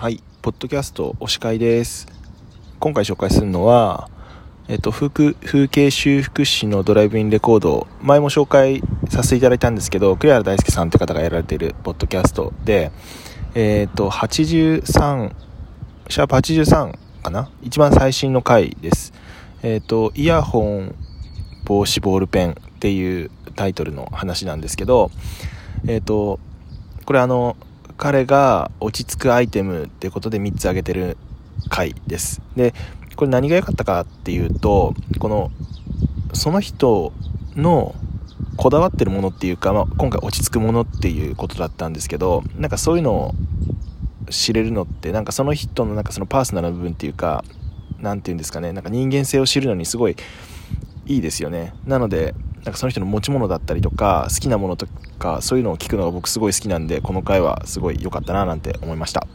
はい、ポッドキャスト推し会です。今回紹介するのは、えっと、風風景修復師のドライブインレコード、前も紹介させていただいたんですけど、栗原大輔さんという方がやられているポッドキャストで、えっと、83、シャープ83かな？一番最新の回です。えっと、イヤホン、帽子、ボールペンっていうタイトルの話なんですけど、えっと、これあの、彼が落ち着くアイテムっていうことで3つ挙げてる回です。で、これ何が良かったかっていうと、この、その人のこだわってるものっていうか、まあ、今回落ち着くものっていうことだったんですけど、なんかそういうのを知れるのって、なんかその人のなんかそのパーソナルな部分っていうか、なんていうんですかね、なんか人間性を知るのにすごいいいですよね。なので、なんかその人の持ち物だったりとか好きなものとかそういうのを聞くのが僕すごい好きなんでこの回はすごい良かったななんて思いました。